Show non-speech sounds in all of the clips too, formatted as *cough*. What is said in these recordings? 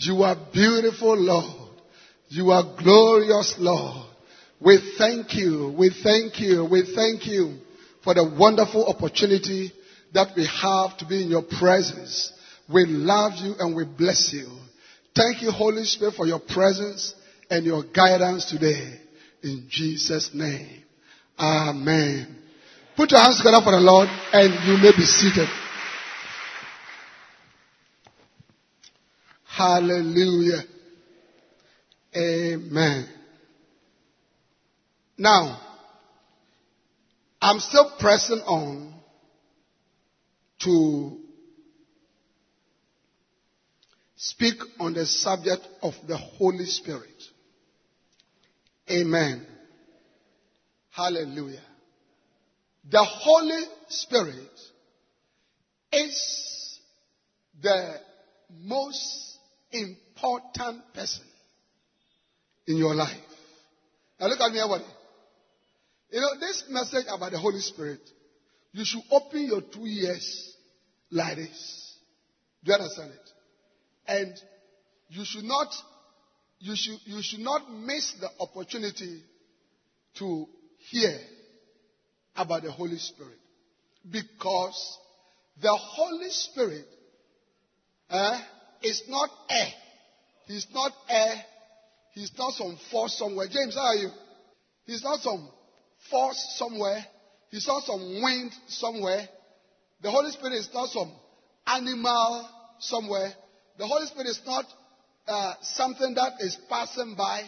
You are beautiful, Lord. You are glorious, Lord. We thank you. We thank you. We thank you for the wonderful opportunity that we have to be in your presence. We love you and we bless you. Thank you, Holy Spirit, for your presence and your guidance today. In Jesus' name. Amen. Put your hands together for the Lord and you may be seated. Hallelujah. Amen. Now, I'm still pressing on to speak on the subject of the Holy Spirit. Amen. Hallelujah. The Holy Spirit is the most important person in your life. Now look at me, everybody. You know, this message about the Holy Spirit, you should open your two ears like this. Do you understand it? And you should not, you should, you should not miss the opportunity to hear about the Holy Spirit. Because the Holy Spirit eh, is not air. He's not air. He's not some force somewhere. James, how are you? He's not some force somewhere. He's not some wind somewhere. The Holy Spirit is not some animal somewhere. The Holy Spirit is not uh, something that is passing by.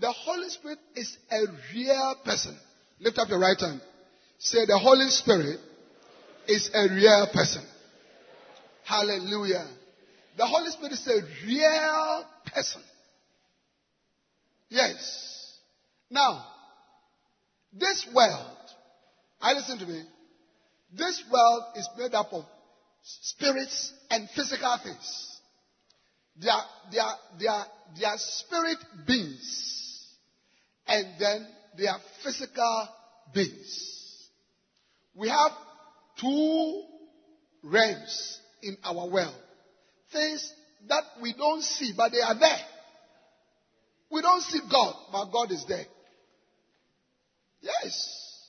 The Holy Spirit is a real person. Lift up your right hand. Say, the Holy Spirit is a real person. Hallelujah. The Holy Spirit is a real person. Yes. Now, this world, I listen to me, this world is made up of spirits and physical things. They are, they are, they are, they are spirit beings. And then they are physical beings. We have two realms in our world. Things that we don't see, but they are there. We don't see God, but God is there. Yes.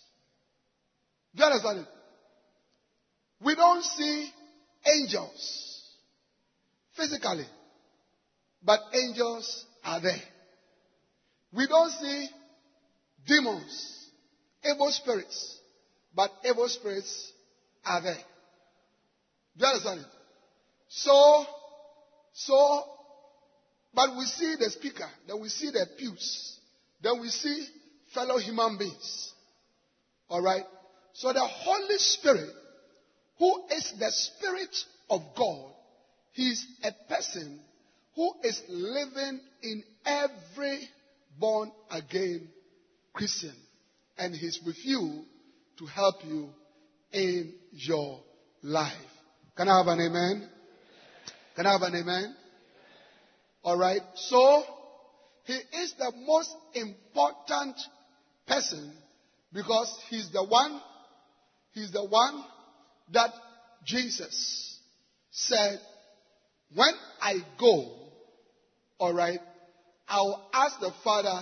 Do you understand it? We don't see angels physically, but angels are there. We don't see demons, evil spirits, but evil spirits are there. Do you understand it? So, so, but we see the speaker, then we see the pews, then we see fellow human beings. Alright? So the Holy Spirit, who is the Spirit of God, He's a person who is living in every born again Christian. And He's with you to help you in your life. Can I have an amen? Can I have an amen? Alright. So, He is the most important person because He's the one, He's the one that Jesus said, when I go, alright, I'll ask the Father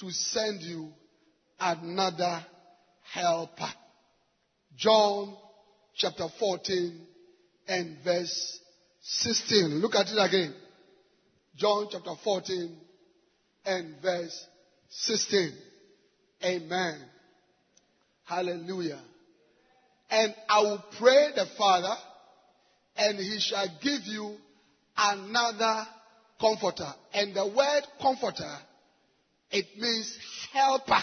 to send you another helper. John chapter 14 and verse 16. Look at it again. John chapter 14 and verse 16. Amen. Hallelujah. And I will pray the Father, and he shall give you another comforter. And the word comforter, it means helper.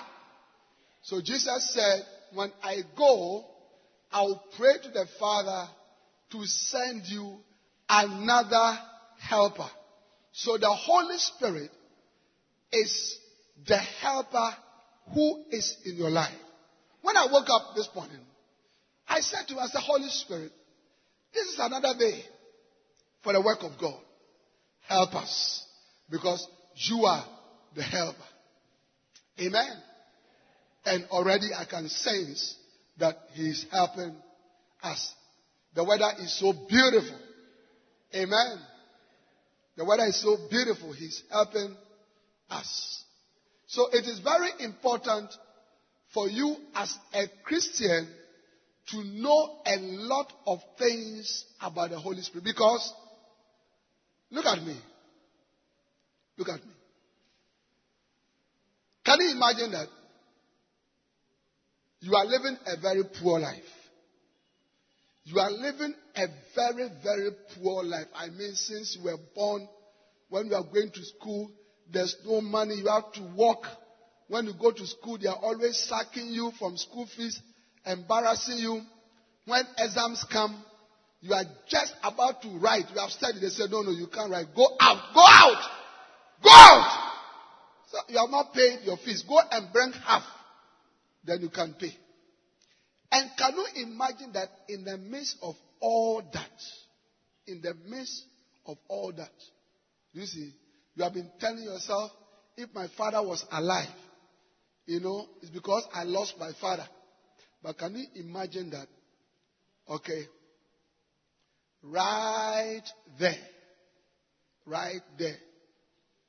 So Jesus said, when I go, I'll pray to the Father to send you another helper. So the Holy Spirit is the helper who is in your life. When I woke up this morning, I said to the Holy Spirit, this is another day for the work of God. Help us because you are the helper. Amen. And already I can sense that He is helping us. The weather is so beautiful. Amen. The weather is so beautiful. He's helping us. So it is very important for you as a Christian to know a lot of things about the Holy Spirit. Because, look at me. Look at me. Can you imagine that? You are living a very poor life. You are living a very, very poor life. I mean, since you were born, when you are going to school, there's no money. You have to work. When you go to school, they are always sacking you from school fees, embarrassing you. When exams come, you are just about to write. You have studied. They say, no, no, you can't write. Go out. Go out. Go out. So you have not paid your fees. Go and bring half. Then you can pay. And can you imagine that in the midst of all that, in the midst of all that, you see, you have been telling yourself, if my father was alive, you know, it's because I lost my father. But can you imagine that? Okay. Right there, right there,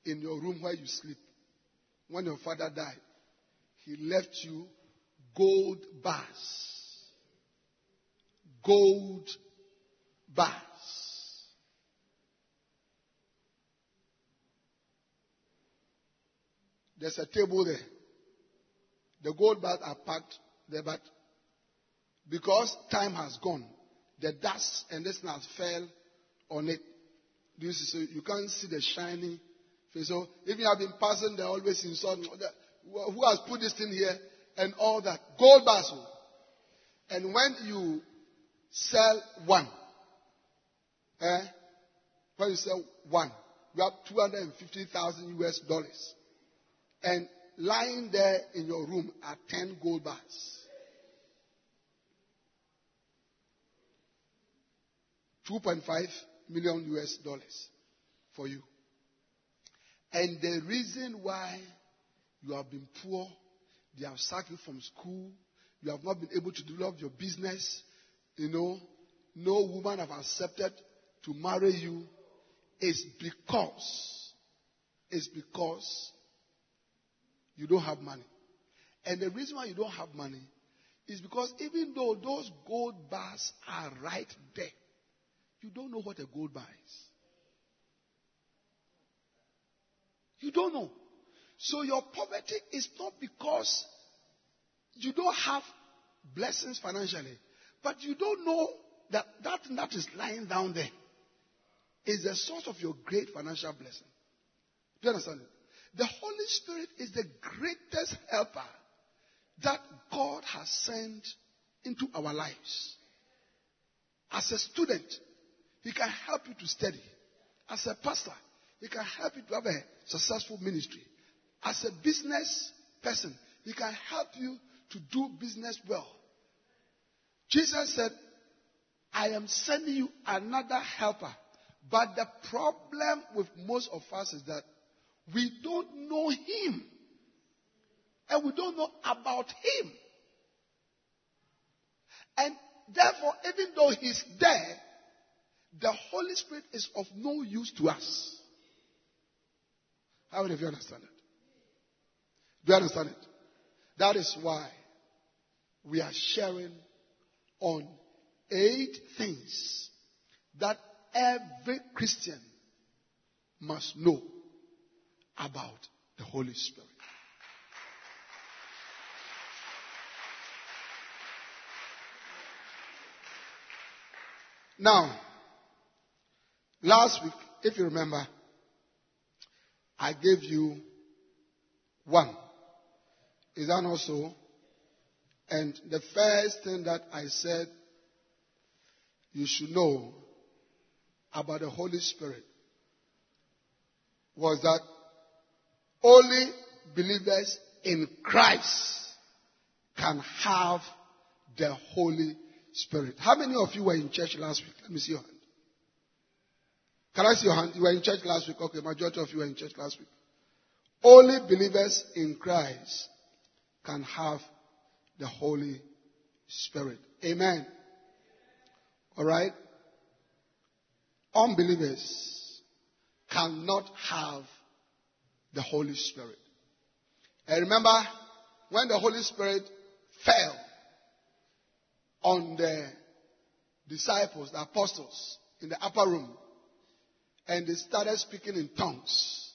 in your room where you sleep, when your father died, he left you gold bars gold bars. There's a table there. The gold bars are packed there, but because time has gone, the dust and this has fell on it. You see? So you can't see the shiny face. So if you have been passing, they're always insulting. Who has put this thing here and all that? Gold bars. And when you sell one. Eh? When you sell one, you have 250,000 US dollars. And lying there in your room are 10 gold bars. 2.5 million US dollars for you. And the reason why you have been poor, they have sacked you from school, you have not been able to develop your business, you know, no woman have accepted to marry you It's because, is because you don't have money. And the reason why you don't have money is because even though those gold bars are right there, you don't know what a gold bar is. You don't know. So your poverty is not because you don't have blessings financially. But you don't know that that that is lying down there is the source of your great financial blessing. Do you understand it? The Holy Spirit is the greatest helper that God has sent into our lives. As a student, He can help you to study. As a pastor, He can help you to have a successful ministry. As a business person, He can help you to do business well. Jesus said, I am sending you another helper. But the problem with most of us is that we don't know him. And we don't know about him. And therefore, even though he's there, the Holy Spirit is of no use to us. How many of you understand it? Do you understand it? That is why we are sharing on eight things that every Christian must know about the Holy Spirit. Now, last week, if you remember, I gave you one is that not so? And the first thing that I said you should know about the Holy Spirit was that only believers in Christ can have the Holy Spirit. How many of you were in church last week? Let me see your hand. Can I see your hand? You were in church last week. Okay, majority of you were in church last week. Only believers in Christ can have the Holy Spirit. Amen. All right? Unbelievers cannot have the Holy Spirit. And remember, when the Holy Spirit fell on the disciples, the apostles, in the upper room, and they started speaking in tongues,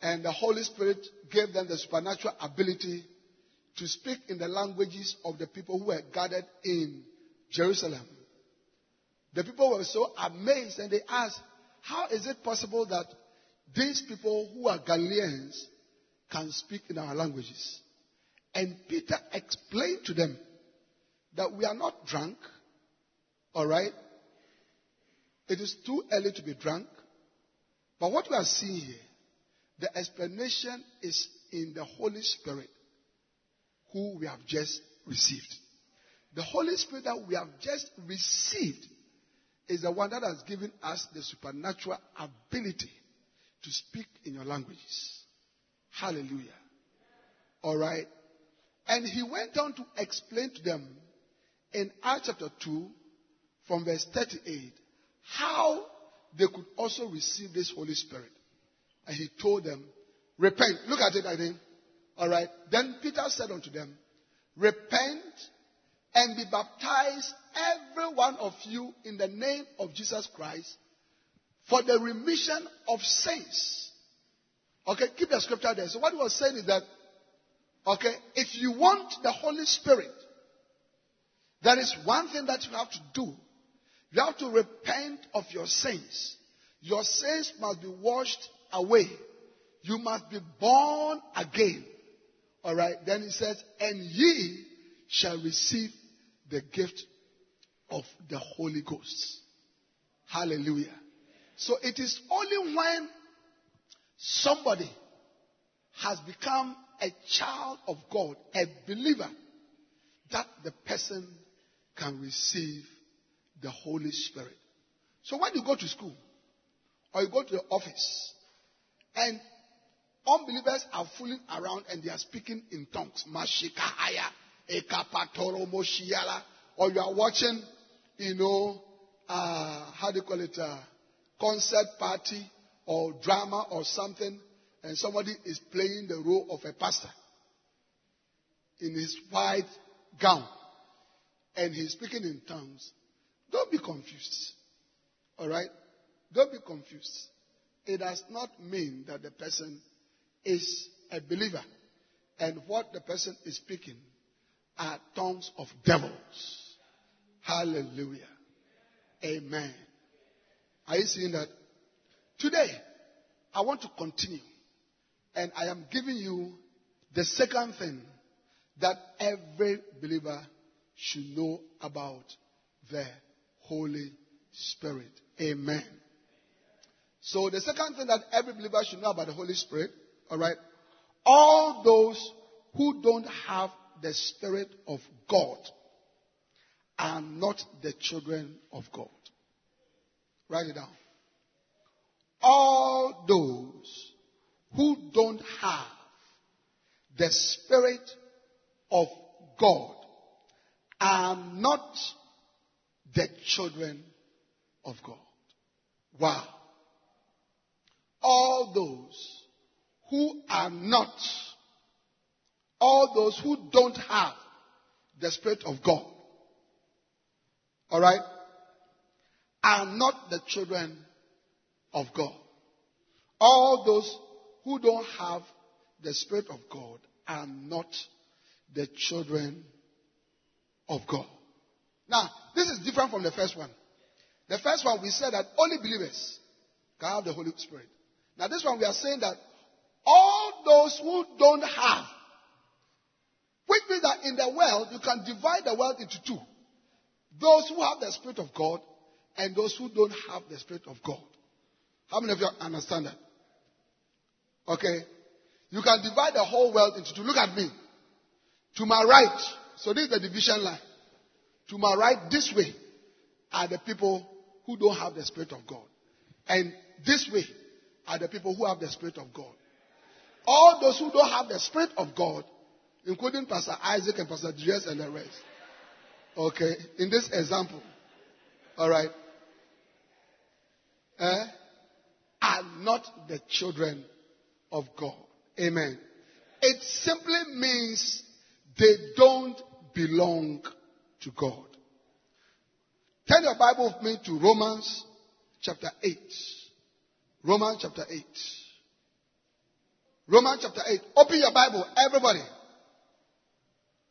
and the Holy Spirit gave them the supernatural ability to speak in the languages of the people who were gathered in Jerusalem. The people were so amazed and they asked, How is it possible that these people who are Galileans can speak in our languages? And Peter explained to them that we are not drunk, all right? It is too early to be drunk. But what we are seeing here, the explanation is in the Holy Spirit who we have just received. The Holy Spirit that we have just received is the one that has given us the supernatural ability to speak in your languages. Hallelujah. All right. And he went on to explain to them in Acts chapter 2 from verse 38 how they could also receive this Holy Spirit. And he told them, repent. Look at it again. All right. Then Peter said unto them, repent and be baptized, every one of you, in the name of Jesus Christ for the remission of sins. Okay, keep the scripture there. So what he was saying is that, okay, if you want the Holy Spirit, there is one thing that you have to do. You have to repent of your sins. Your sins must be washed away. You must be born again. Alright, then he says, and ye shall receive the gift of the Holy Ghost. Hallelujah. So it is only when somebody has become a child of God, a believer, that the person can receive the Holy Spirit. So when you go to school or you go to the office and unbelievers are fooling around and they are speaking in tongues, Mashikahaya, Ekapatoro Moshiala, or you are watching, you know, uh, how do you call it, uh, concert party or drama or something, and somebody is playing the role of a pastor in his white gown and he's speaking in tongues, don't be confused. All right? Don't be confused. It does not mean that the person is a believer and what the person is speaking are tongues of devils. Hallelujah. Amen. Are you seeing that? Today, I want to continue. And I am giving you the second thing that every believer should know about the Holy Spirit. Amen. So the second thing that every believer should know about the Holy Spirit, alright, all those who don't have the Spirit of God are not the children of God. Write it down. All those who don't have the Spirit of God are not the children of God. Wow. All those who are not, all those who don't have the Spirit of God, alright, are not the children of God. All those who don't have the Spirit of God are not the children of God. Now, this is different from the first one. The first one we said that only believers can have the Holy Spirit. Now this one we are saying that all those who don't have, which means that in the world you can divide the world into two. Those who have the Spirit of God and those who don't have the Spirit of God. How many of you understand that? Okay. You can divide the whole world into two. Look at me. To my right, so this is the division line. To my right, this way, are the people who don't have the Spirit of God. And this way are the people who have the Spirit of God. All those who don't have the Spirit of God, including Pastor Isaac and Pastor Dries and the rest. Okay, in this example, all right, eh, are not the children of God. Amen. It simply means they don't belong to God. Turn your Bible with me to Romans chapter 8. Romans chapter 8. Romans chapter 8. Open your Bible, everybody.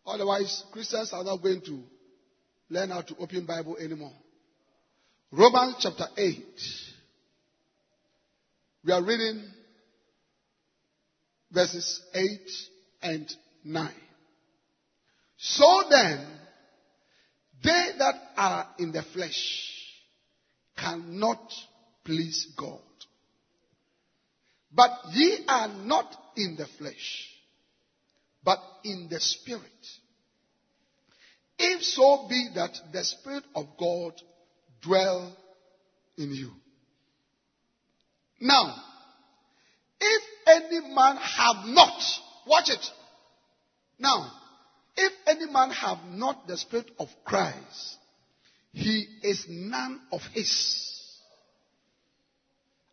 Otherwise, Christians are not going to learn how to open Bible anymore. Romans chapter 8. We are reading verses 8 and 9. So then, they that are in the flesh cannot please God. But ye are not in the flesh, but in the spirit. If so be that the spirit of God dwell in you. Now, if any man have not, watch it. Now, if any man have not the spirit of Christ, he is none of his.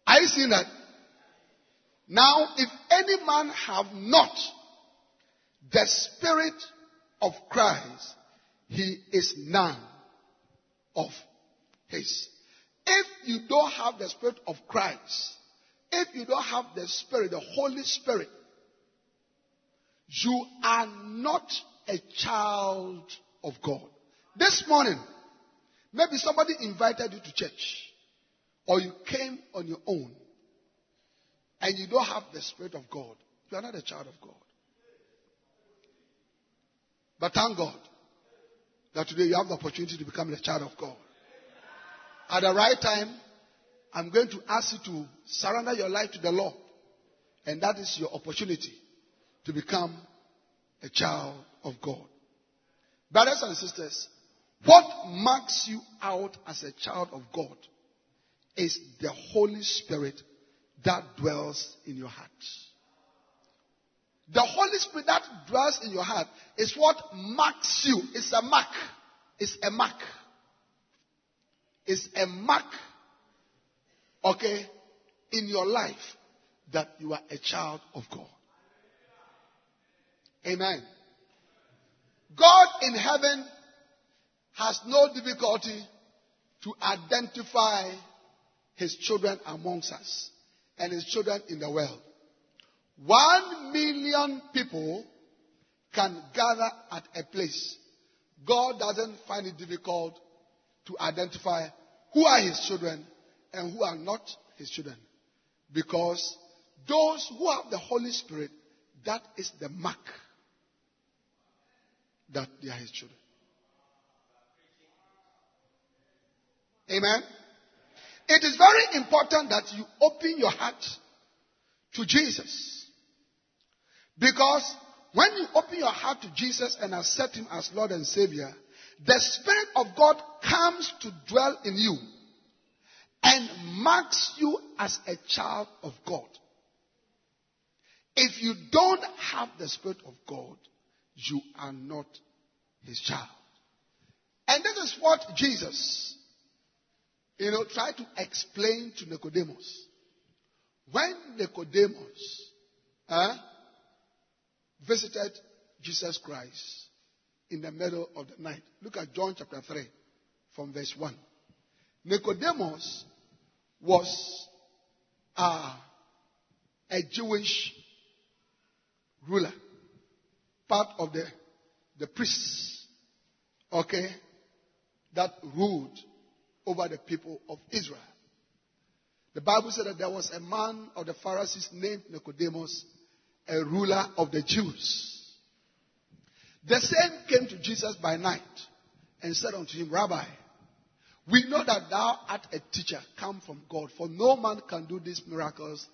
Are you seeing that? Now, if any man have not the spirit of Christ, he is none of his. If you don't have the spirit of Christ, if you don't have the spirit, the Holy Spirit, you are not a child of God. This morning, maybe somebody invited you to church, or you came on your own, and you don't have the Spirit of God. You are not a child of God. But thank God that today you have the opportunity to become a child of God. At the right time, I'm going to ask you to surrender your life to the Lord. And that is your opportunity to become a child of God. Brothers and sisters, what marks you out as a child of God is the Holy Spirit that dwells in your heart. The Holy Spirit that dwells in your heart is what marks you. It's a mark. It's a mark. It's a mark, okay, in your life that you are a child of God. Amen. God in heaven has no difficulty to identify his children amongst us and his children in the world. One million people can gather at a place. God doesn't find it difficult to identify who are his children and who are not his children. Because those who have the Holy Spirit, that is the mark that they are his children. Amen. It is very important that you open your heart to Jesus. Because when you open your heart to Jesus and accept Him as Lord and Savior, the Spirit of God comes to dwell in you and marks you as a child of God. If you don't have the Spirit of God, you are not His child. And this is what Jesus you know, try to explain to Nicodemus. When Nicodemus visited Jesus Christ in the middle of the night, look at John chapter 3 from verse 1. Nicodemus was uh, a Jewish ruler, part of the, the priests, okay, that ruled over the people of Israel. The Bible said that there was a man of the Pharisees named Nicodemus, a ruler of the Jews. The same came to Jesus by night and said unto him, Rabbi, we know that thou art a teacher come from God, for no man can do these miracles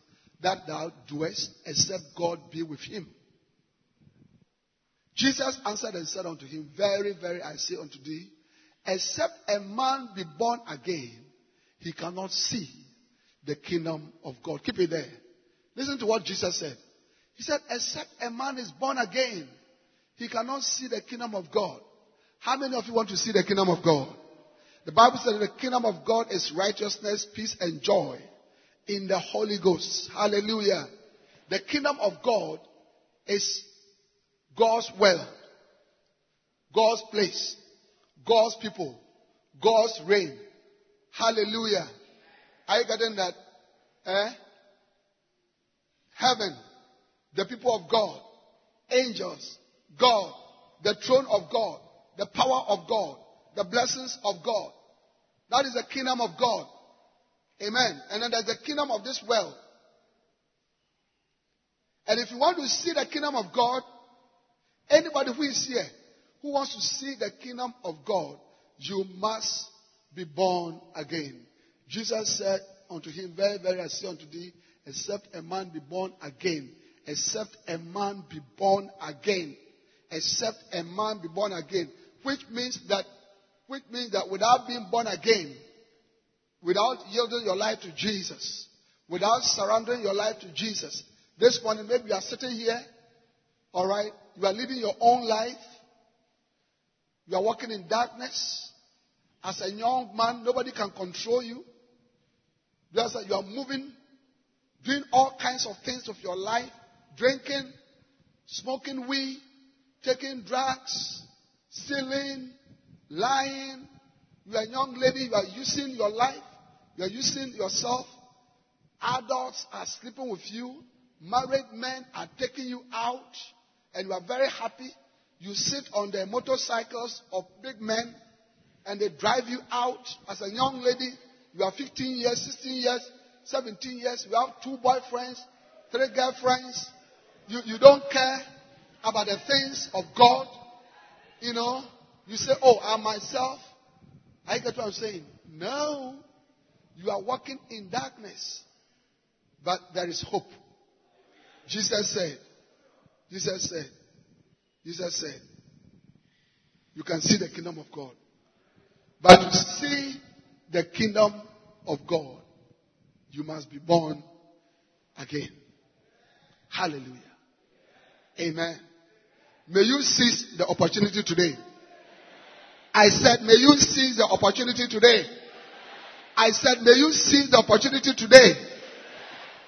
that thou doest except God be with him. Jesus answered and said unto him, Very, very, I say unto thee, except a man be born again, he cannot see the kingdom of God. Keep it there. Listen to what Jesus said. He said, except a man is born again, he cannot see the kingdom of God. How many of you want to see the kingdom of God? The Bible says the kingdom of God is righteousness, peace, and joy in the Holy Ghost. Hallelujah. The kingdom of God is God's will, God's place, God's people, God's reign. Hallelujah. Are you getting that? Eh? Heaven, the people of God, angels, God, the throne of God, the power of God, the blessings of God. That is the kingdom of God. Amen. And then there's the kingdom of this world. And if you want to see the kingdom of God, anybody who is here who wants to see the kingdom of God, you must be born again. Jesus said unto him, Very, very, I say unto thee, except a man be born again, except a man be born again, except a man be born again, which means that, which means that without being born again, without yielding your life to Jesus, without surrendering your life to Jesus, this morning maybe you are sitting here, all right, you are living your own life, you are walking in darkness. As a young man, nobody can control you. Just you are moving, doing all kinds of things of your life, drinking, smoking weed, taking drugs, stealing, lying. You are a young lady, you are using your life, you are using yourself. Adults are sleeping with you. Married men are taking you out, and you are very happy. You sit on the motorcycles of big men, and they drive you out as a young lady. You are 15 years, 16 years, 17 years. You have two boyfriends, three girlfriends. You, you don't care about the things of God. You know, you say, Oh, I'm myself. I get what I'm saying. No. You are walking in darkness. But there is hope. Jesus said, Jesus said, Jesus said, you can see the kingdom of God. But to see the kingdom of God, you must be born again. Hallelujah. Amen. May you seize the opportunity today. I said, may you seize the opportunity today. I said, may you seize the opportunity today.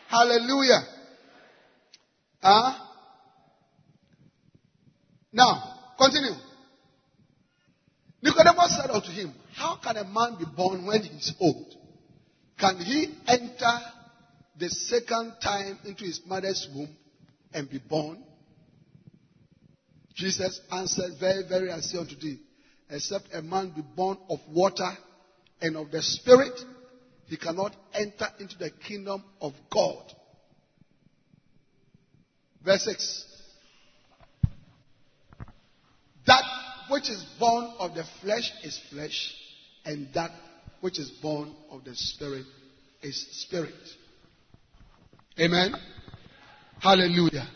Hallelujah. Huh? Now, continue. Nicodemus said unto him, How can a man be born when he is old? Can he enter the second time into his mother's womb and be born? Jesus answered, Very, very, I say unto thee, except a man be born of water and of the Spirit, he cannot enter into the kingdom of God. Verse 6. That which is born of the flesh is flesh, and that which is born of the Spirit is spirit. Amen. Hallelujah.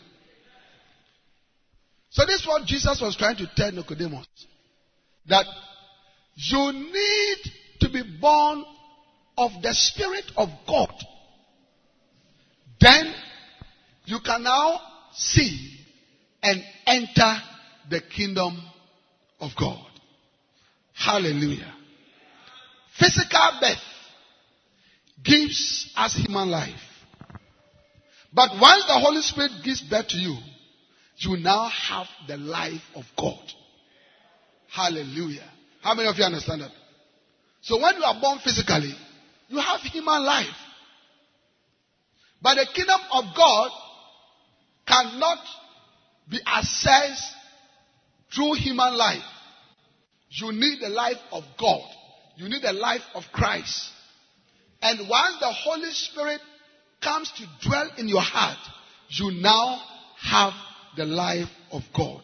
So this is what Jesus was trying to tell Nicodemus. That you need to be born of the Spirit of God. Then you can now see and enter the kingdom of God. Hallelujah. Physical birth gives us human life. But once the Holy Spirit gives birth to you, you now have the life of God. Hallelujah. How many of you understand that? So when you are born physically, you have human life. But the kingdom of God cannot be accessed through human life. You need the life of God. you need the life of Christ. And once the Holy Spirit comes to dwell in your heart, you now have the life of God.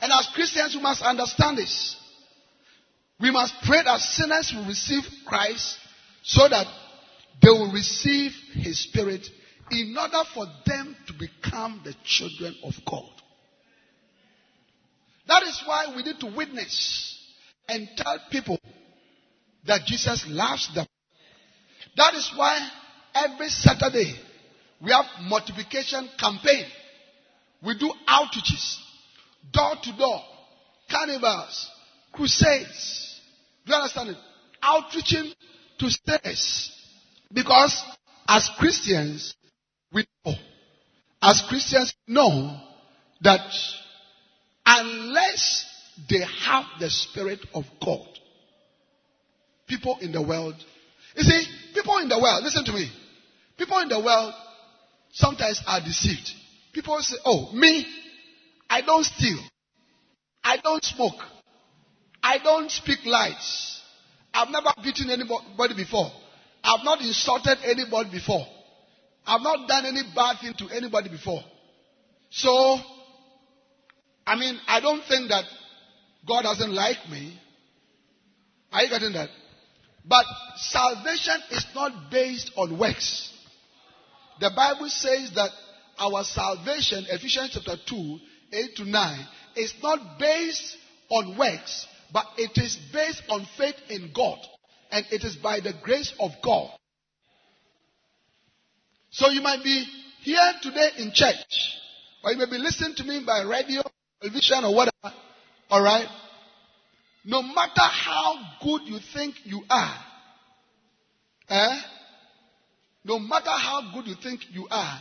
And as Christians, we must understand this. We must pray that sinners will receive Christ so that they will receive His Spirit in order for them to become the children of God. That is why we need to witness and tell people that Jesus loves them. That is why every Saturday we have multiplication campaign. We do outreaches, door to door, carnivals, crusades. Do you understand it? Outreaching to sinners. Because as Christians, we know, as Christians know that unless they have the Spirit of God, people in the world, you see, people in the world, listen to me, people in the world sometimes are deceived. People say, oh, me, I don't steal. I don't smoke. I don't speak lies. I've never beaten anybody before. I've not insulted anybody before. I've not done any bad thing to anybody before. So, I mean, I don't think that God doesn't like me. Are you getting that? But salvation is not based on works. The Bible says that our salvation, Ephesians chapter 2, 8 to 9, is not based on works, but it is based on faith in God. And it is by the grace of God. So you might be here today in church, or you may be listening to me by radio, television, or whatever. Alright? No matter how good you think you are, eh? No matter how good you think you are,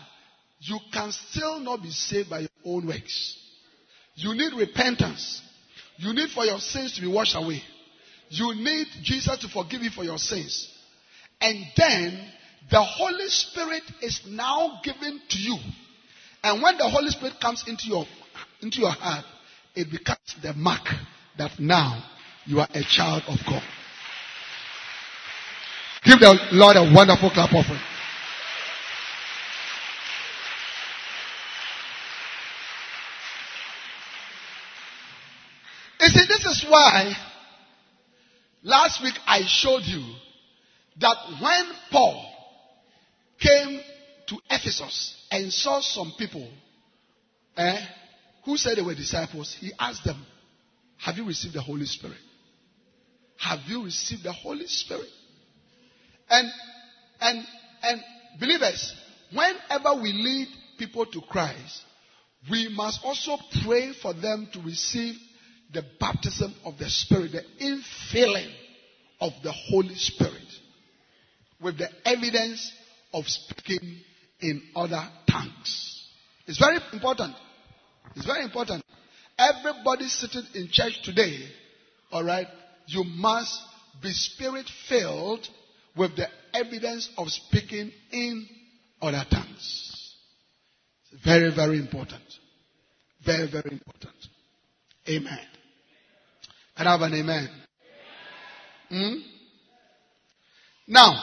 you can still not be saved by your own works. You need repentance. You need for your sins to be washed away. You need Jesus to forgive you for your sins. And then the Holy Spirit is now given to you. And when the Holy Spirit comes into your, into your heart, it becomes the mark that now you are a child of God. Give the Lord a wonderful clap offering. You see, this is why last week I showed you that when Paul came to Ephesus and saw some people eh, who said they were disciples, he asked them, Have you received the Holy Spirit? Have you received the Holy Spirit? And and and believers, whenever we lead people to Christ, we must also pray for them to receive the baptism of the Spirit, the infilling of the Holy Spirit with the evidence of speaking in other tongues. It's very important. It's very important. Everybody sitting in church today, all right, you must be spirit filled with the evidence of speaking in other tongues. It's very, very important. Very, very important. Amen. Can I have an amen? Hmm? Now,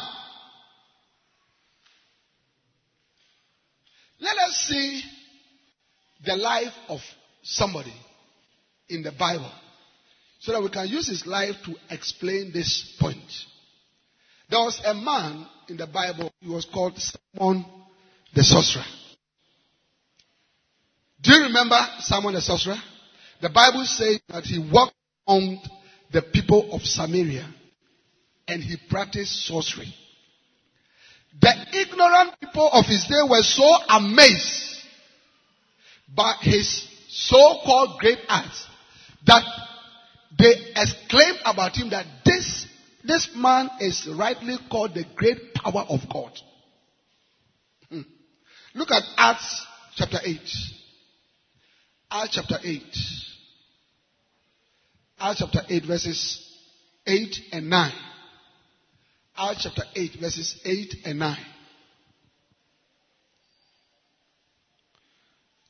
let us see the life of somebody in the Bible so that we can use his life to explain this point. There was a man in the Bible, he was called Simon the sorcerer. Do you remember Simon the sorcerer? The Bible says that he walked among the people of Samaria and he practiced sorcery. The ignorant people of his day were so amazed by his so-called great acts that they exclaimed about him that this, this man is rightly called the great power of God. Hmm. Look at Acts chapter 8. Acts chapter 8. Acts chapter 8 verses 8 and 9. Acts chapter 8 verses 8 and 9.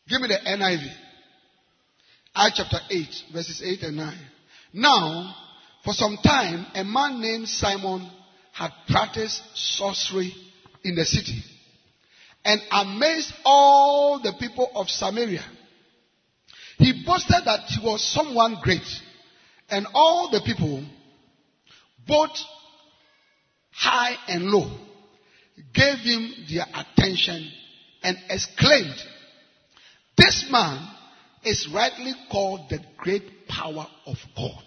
Give me the NIV. Acts chapter 8 verses 8 and 9. Now, For some time, a man named Simon had practiced sorcery in the city and amazed all the people of Samaria. He boasted that he was someone great, and all the people, both high and low, gave him their attention and exclaimed, This man is rightly called the great power of God.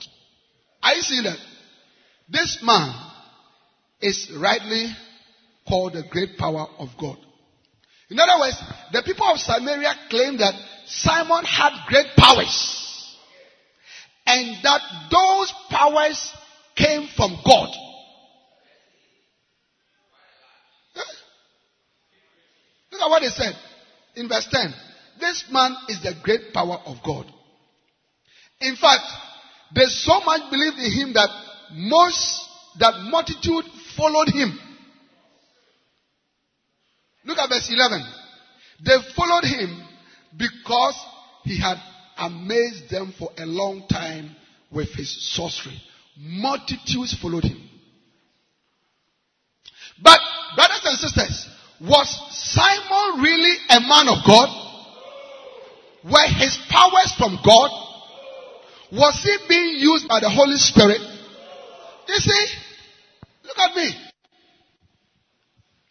Are you seeing that? This man is rightly called the great power of God. In other words, the people of Samaria claim that Simon had great powers and that those powers came from God. Look at what they said in verse 10. This man is the great power of God. In fact, they so much believed in him that most, that multitude followed him. Look at verse 11. They followed him because he had amazed them for a long time with his sorcery. Multitudes followed him. But, brothers and sisters, was Simon really a man of God? Were his powers from God? Was he being used by the Holy Spirit? You see, look at me.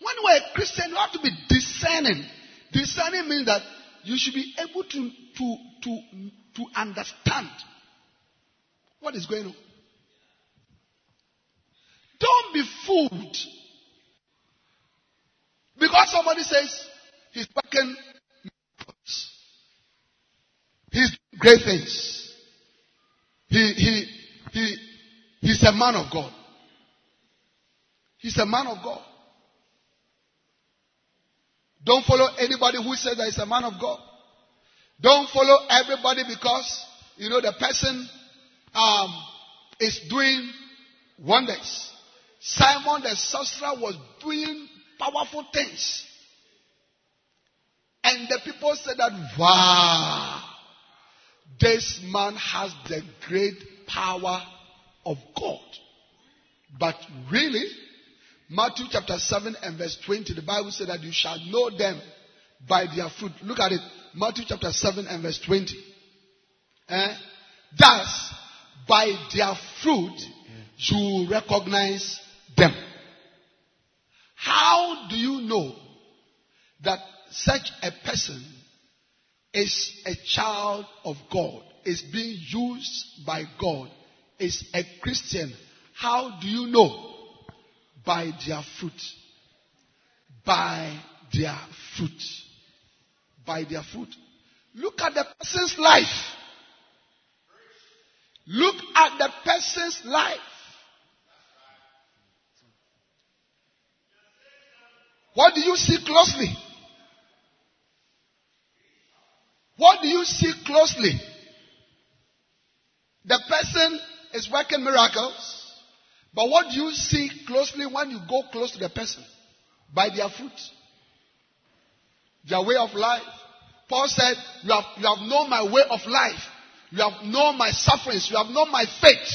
When we're a Christian, you have to be discerning. Discerning means that you should be able to, to, to, to understand what is going on. Don't be fooled. Because somebody says he's working He's great things. He, he, he, he's a man of God. He's a man of God. Don't follow anybody who says that he's a man of God. Don't follow everybody because, you know, the person um, is doing wonders. Simon the sorcerer was doing powerful things. And the people said that, wow. This man has the great power of God. But really, Matthew chapter 7 and verse 20, the Bible said that you shall know them by their fruit. Look at it. Matthew chapter 7 and verse 20. Eh? Thus, by their fruit, you recognize them. How do you know that such a person is a child of God, is being used by God, is a Christian, how do you know? By their fruit. By their fruit. By their fruit. Look at the person's life. Look at the person's life. What do you see closely? What do you see closely? The person is working miracles, but what do you see closely when you go close to the person? By their fruit, their way of life. Paul said, you have, you have known my way of life. You have known my sufferings. You have known my faith.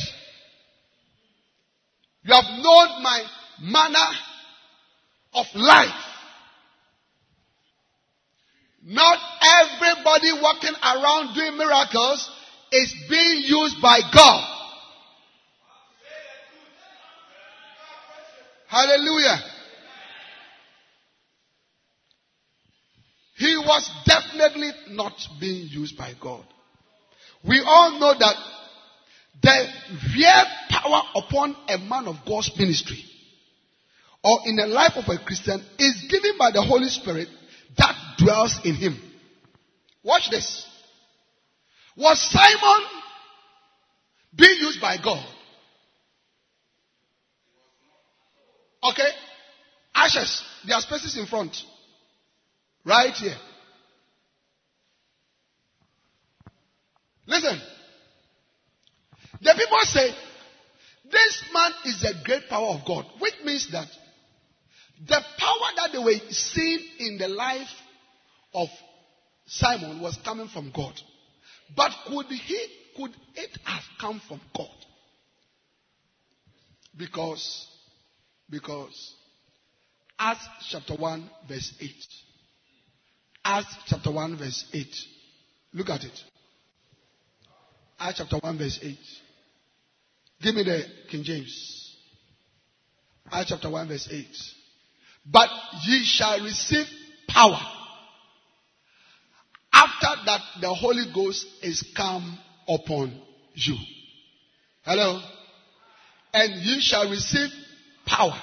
You have known my manner of life. Not everybody walking around doing miracles is being used by God. Hallelujah. He was definitely not being used by God. We all know that the real power upon a man of God's ministry or in the life of a Christian is given by the Holy Spirit dwells in him. Watch this. Was Simon being used by God? Okay. Ashes. There are spaces in front. Right here. Listen. The people say, this man is a great power of God, which means that the power that they were seeing in the life of Simon was coming from God. But could he, could it have come from God? Because, because, Acts chapter 1, verse 8. Acts chapter 1, verse 8. Look at it. Acts chapter 1, verse 8. Give me the King James. Acts chapter 1, verse 8. But ye shall receive power that the Holy Ghost is come upon you. Hello? And you shall receive power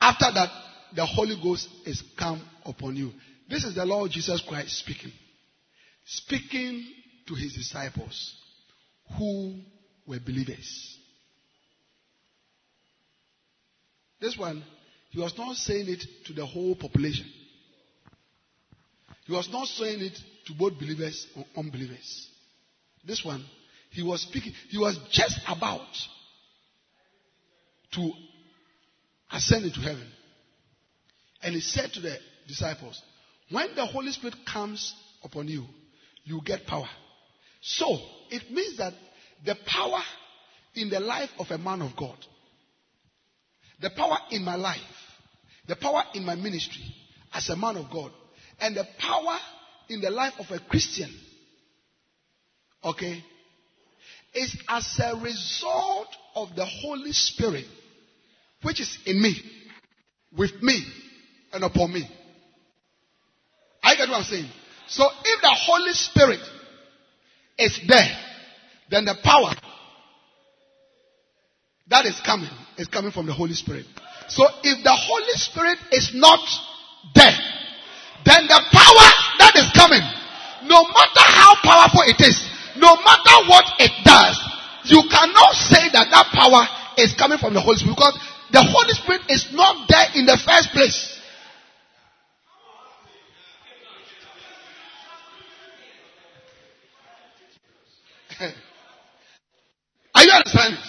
after that the Holy Ghost is come upon you. This is the Lord Jesus Christ speaking. Speaking to his disciples who were believers. This one, he was not saying it to the whole population. He was not saying it to both believers or unbelievers. This one, he was speaking, he was just about to ascend into heaven. And he said to the disciples, When the Holy Spirit comes upon you, you get power. So, it means that the power in the life of a man of God, the power in my life, the power in my ministry as a man of God, and the power in the life of a Christian, okay, is as a result of the Holy Spirit which is in me, with me, and upon me. I get what I'm saying. So if the Holy Spirit is there, then the power that is coming is coming from the Holy Spirit. So if the Holy Spirit is not there, then the power coming, no matter how powerful it is, no matter what it does, you cannot say that that power is coming from the Holy Spirit because the Holy Spirit is not there in the first place. *laughs* Are you understanding?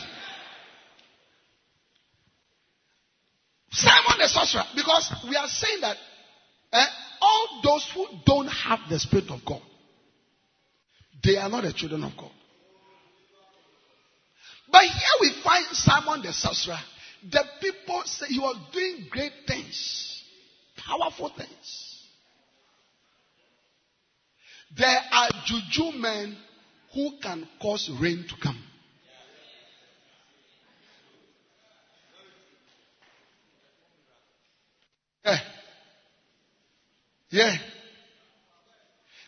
Simon the sorcerer, because we are saying that eh, all those who don't have the Spirit of God, they are not the children of God. But here we find Simon the sorcerer. The people say he was doing great things, powerful things. There are juju men who can cause rain to come. Yeah. Yeah.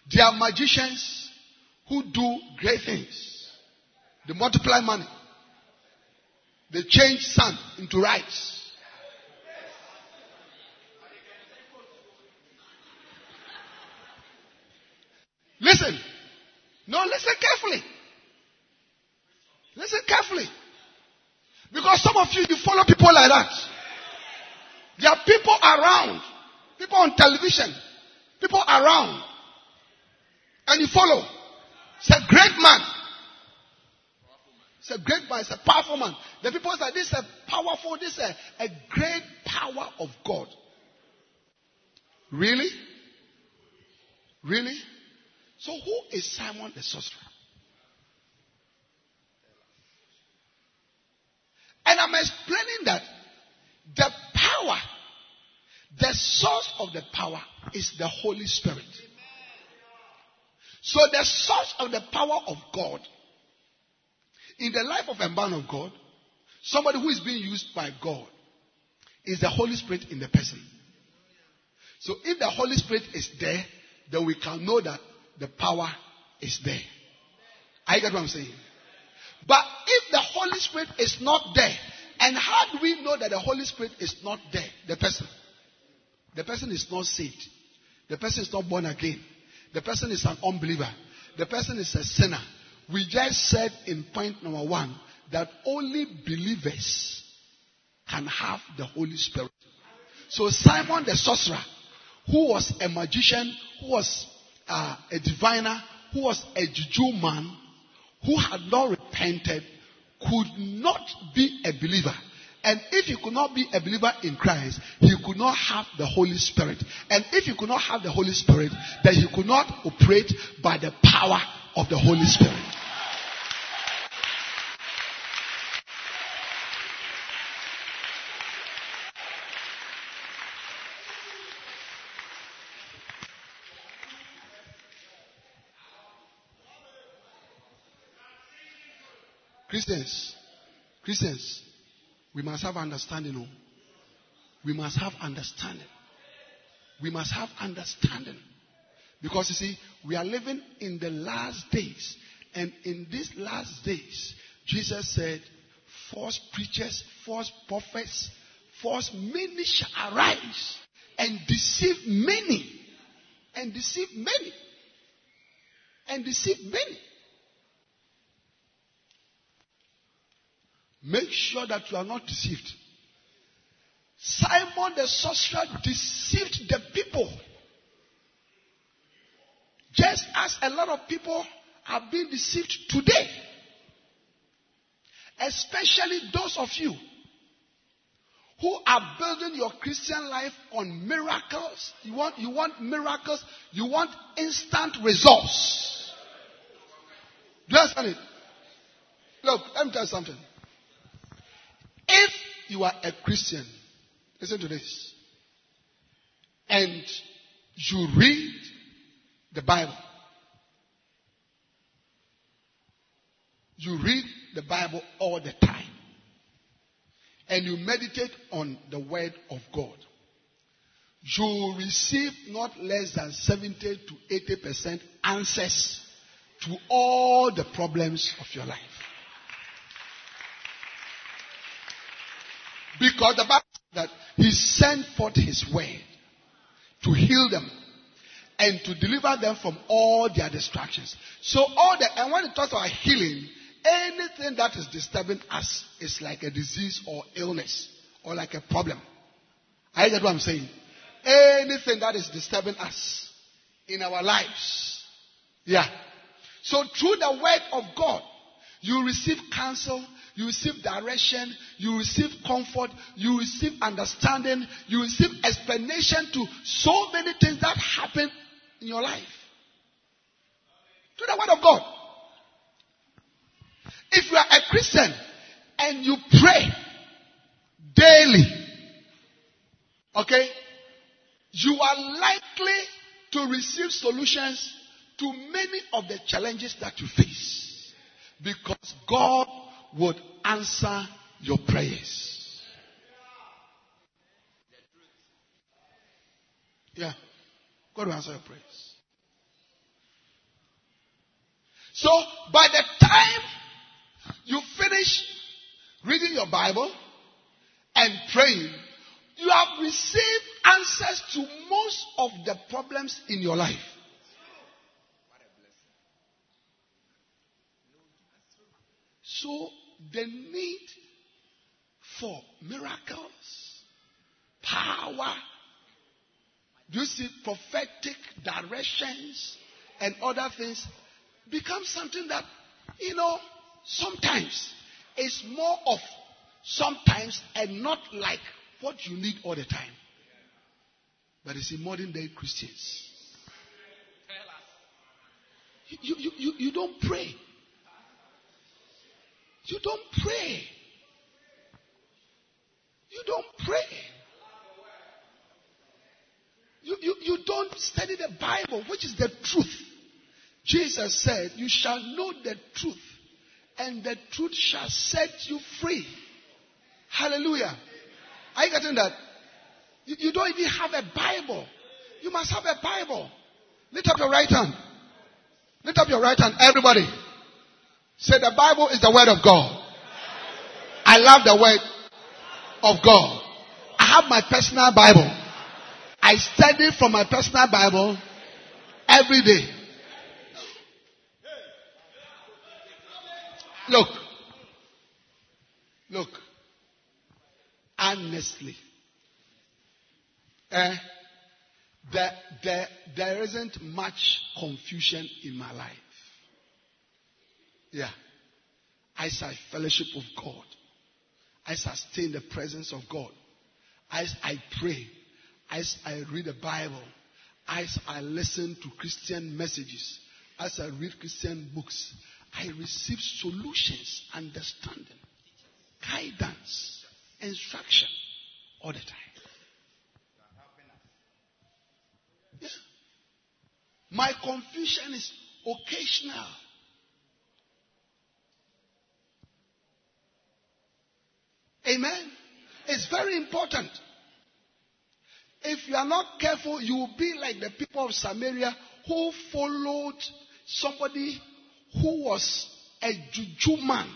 There are magicians who do great things. They multiply money. They change sand into rice. Listen. No, listen carefully. Listen carefully. Because some of you, you follow people like that. There are people around, people on television, people around, and you follow. It's a great man. It's a great man. It's a powerful man. The people say this is a powerful, this is a, a great power of God. Really? Really? So who is Simon the sorcerer? And I'm explaining that the power, the source of the power is the Holy Spirit. So the source of the power of God in the life of a man of God, somebody who is being used by God, is the Holy Spirit in the person. So if the Holy Spirit is there, then we can know that the power is there. I get what I'm saying? But if the Holy Spirit is not there, and how do we know that the Holy Spirit is not there? The person. The person is not saved. The person is not born again. The person is an unbeliever. The person is a sinner. We just said in point number one that only believers can have the Holy Spirit. So Simon the sorcerer, who was a magician, who was uh, a diviner, who was a juju man, who had not repented, could not be a believer. And if he could not be a believer in Christ, he could not have the Holy Spirit. And if he could not have the Holy Spirit, then he could not operate by the power of the Holy Spirit. Christians, Christians, we must have understanding. Oh. We must have understanding. We must have understanding. Because you see, we are living in the last days. And in these last days, Jesus said, false preachers, false prophets, false many shall arise and deceive many. And deceive many. And deceive many. Make sure that you are not deceived. Simon the sorcerer deceived the people. Just as a lot of people are being deceived today. Especially those of you who are building your Christian life on miracles. You want, you want miracles. You want instant results. Do you understand it? Look, let me tell you something. If you are a Christian, listen to this, and you read the Bible, you read the Bible all the time, and you meditate on the Word of God, you will receive not less than 70 to 80 percent answers to all the problems of your life. Because the Bible says that He sent forth His word to heal them and to deliver them from all their distractions. So all the and when it talks about healing, anything that is disturbing us is like a disease or illness or like a problem. I get what I'm saying. Anything that is disturbing us in our lives. Yeah. So through the word of God, you receive counsel, you receive direction, you receive comfort, you receive understanding, you receive explanation to so many things that happen in your life. To the word of God. If you are a Christian and you pray daily, okay, you are likely to receive solutions to many of the challenges that you face. Because God would answer your prayers. Yeah. God will answer your prayers. So, by the time you finish reading your Bible and praying, you have received answers to most of the problems in your life. So the need for miracles, power, do you see prophetic directions and other things become something that, you know, sometimes is more of sometimes and not like what you need all the time. But it's in modern day Christians. You, you, you, you don't pray. You don't pray. You don't pray. You, you, you don't study the Bible, which is the truth. Jesus said, You shall know the truth, and the truth shall set you free. Hallelujah. Are you getting that? You, you don't even have a Bible. You must have a Bible. Lift up your right hand. Lift up your right hand, everybody. Say the Bible is the word of God. I love the word of God. I have my personal Bible. I study from my personal Bible every day. Look. Look. Honestly. Eh, there, there, there isn't much confusion in my life. Yeah. I fellowship with God, I stay in the presence of God, as I pray, as I read the Bible, as I listen to Christian messages, as I read Christian books, I receive solutions, understanding, guidance, instruction all the time. Yeah. My confusion is occasional. Amen. It's very important. If you are not careful, you will be like the people of Samaria who followed somebody who was a juju man,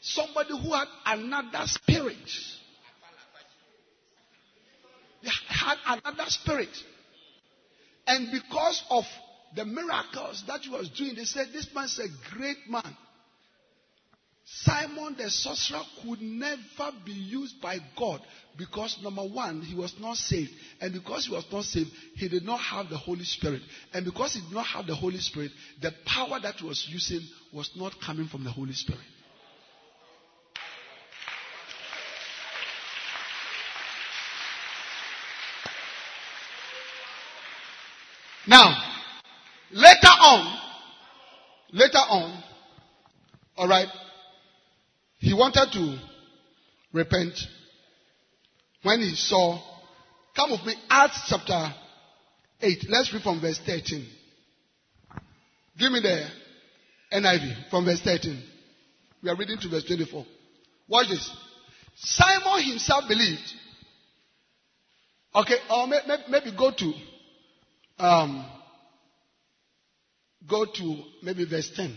somebody who had another spirit. They had another spirit. And because of the miracles that he was doing, they said, This man is a great man. Simon the sorcerer could never be used by God because number one, he was not saved. And because he was not saved, he did not have the Holy Spirit. And because he did not have the Holy Spirit, the power that he was using was not coming from the Holy Spirit. Now, later on, later on, all right, he wanted to repent when he saw, come with me, Acts chapter 8. Let's read from verse 13. Give me the NIV from verse 13. We are reading to verse 24. Watch this. Simon himself believed. Okay, or maybe go to um, go to maybe verse 10.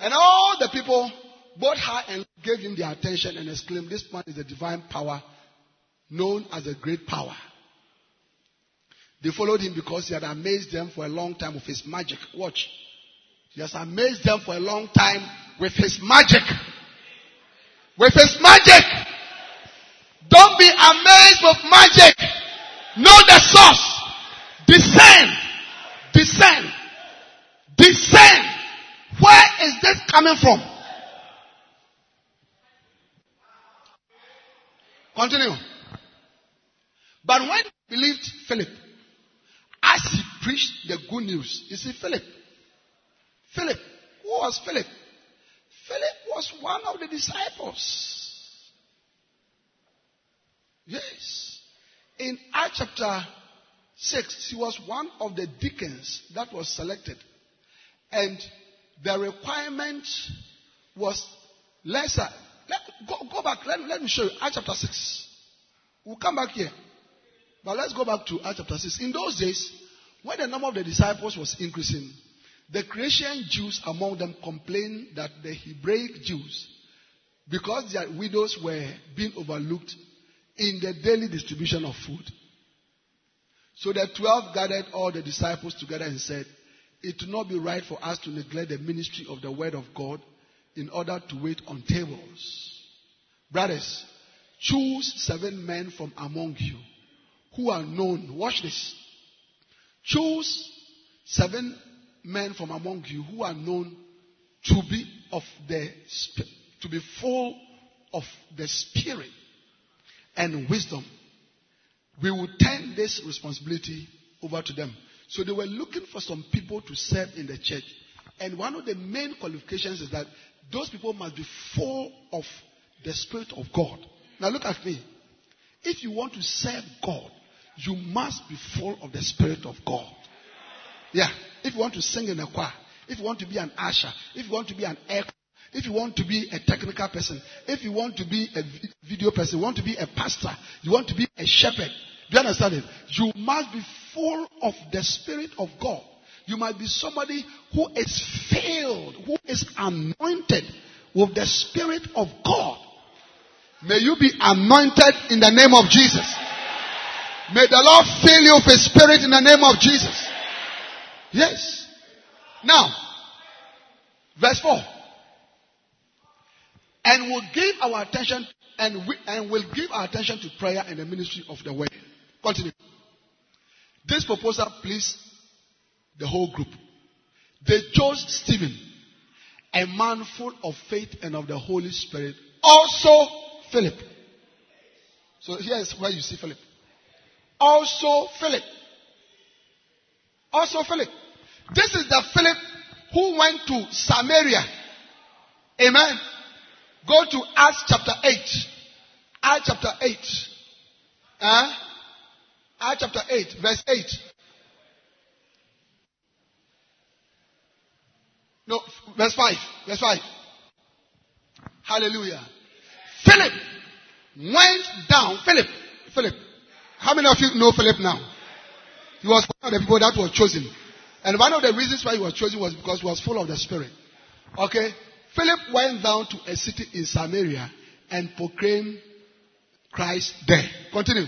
And all the people both high and gave him their attention and exclaimed, This man is a divine power, known as a great power. They followed him because he had amazed them for a long time with his magic. Watch. He has amazed them for a long time with his magic. With his magic. Don't be amazed with magic. Know the source. Discern. Discern. Discern. Where is this coming from? Continue. But when he believed Philip, as he preached the good news, you see, Philip, Philip, who was Philip? Philip was one of the disciples. Yes. In Acts chapter 6, he was one of the deacons that was selected. And the requirement was lesser. Let, go, go back. Let, let me show you. Acts chapter 6. We'll come back here. But let's go back to Acts chapter 6. In those days, when the number of the disciples was increasing, the Christian Jews among them complained that the Hebraic Jews, because their widows were being overlooked in the daily distribution of food. So the twelve gathered all the disciples together and said, It will not be right for us to neglect the ministry of the word of God in order to wait on tables. Brothers, choose seven men from among you who are known. Watch this. Choose seven men from among you who are known to be of the to be full of the spirit and wisdom. We will turn this responsibility over to them. So they were looking for some people to serve in the church. And one of the main qualifications is that those people must be full of the Spirit of God. Now look at me. If you want to serve God, you must be full of the Spirit of God. Yeah. If you want to sing in a choir, if you want to be an usher, if you want to be an air, if you want to be a technical person, if you want to be a video person, you want to be a pastor, you want to be a shepherd, do you understand it? You must be full of the Spirit of God. You might be somebody who is filled, who is anointed with the Spirit of God. May you be anointed in the name of Jesus. May the Lord fill you with His Spirit in the name of Jesus. Yes. Now, verse 4. And we'll give our attention and we, and we'll give our attention to prayer and the ministry of the word. Continue. This proposal pleased the whole group. They chose Stephen, a man full of faith and of the Holy Spirit. Also Philip. So here is where you see Philip. Also Philip. Also Philip. This is the Philip who went to Samaria. Amen. Go to Acts chapter 8. Acts chapter 8. Huh? Acts chapter 8, verse 8. No, Verse 5. Verse 5. Hallelujah. Philip went down. Philip. Philip. How many of you know Philip now? He was one of the people that was chosen. And one of the reasons why he was chosen was because he was full of the Spirit. Okay? Philip went down to a city in Samaria and proclaimed Christ there. Continue.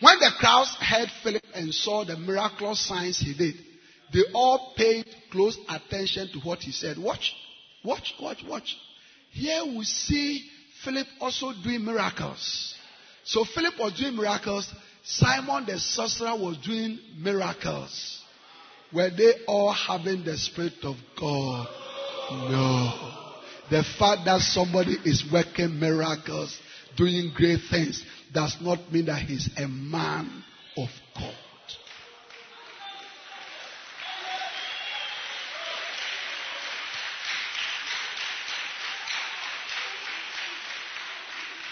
When the crowds heard Philip and saw the miraculous signs he did, they all paid close attention to what he said. Watch, watch, watch, watch. Here we see Philip also doing miracles. So Philip was doing miracles. Simon the sorcerer was doing miracles. Were they all having the Spirit of God? No. The fact that somebody is working miracles, doing great things, does not mean that he's a man of God.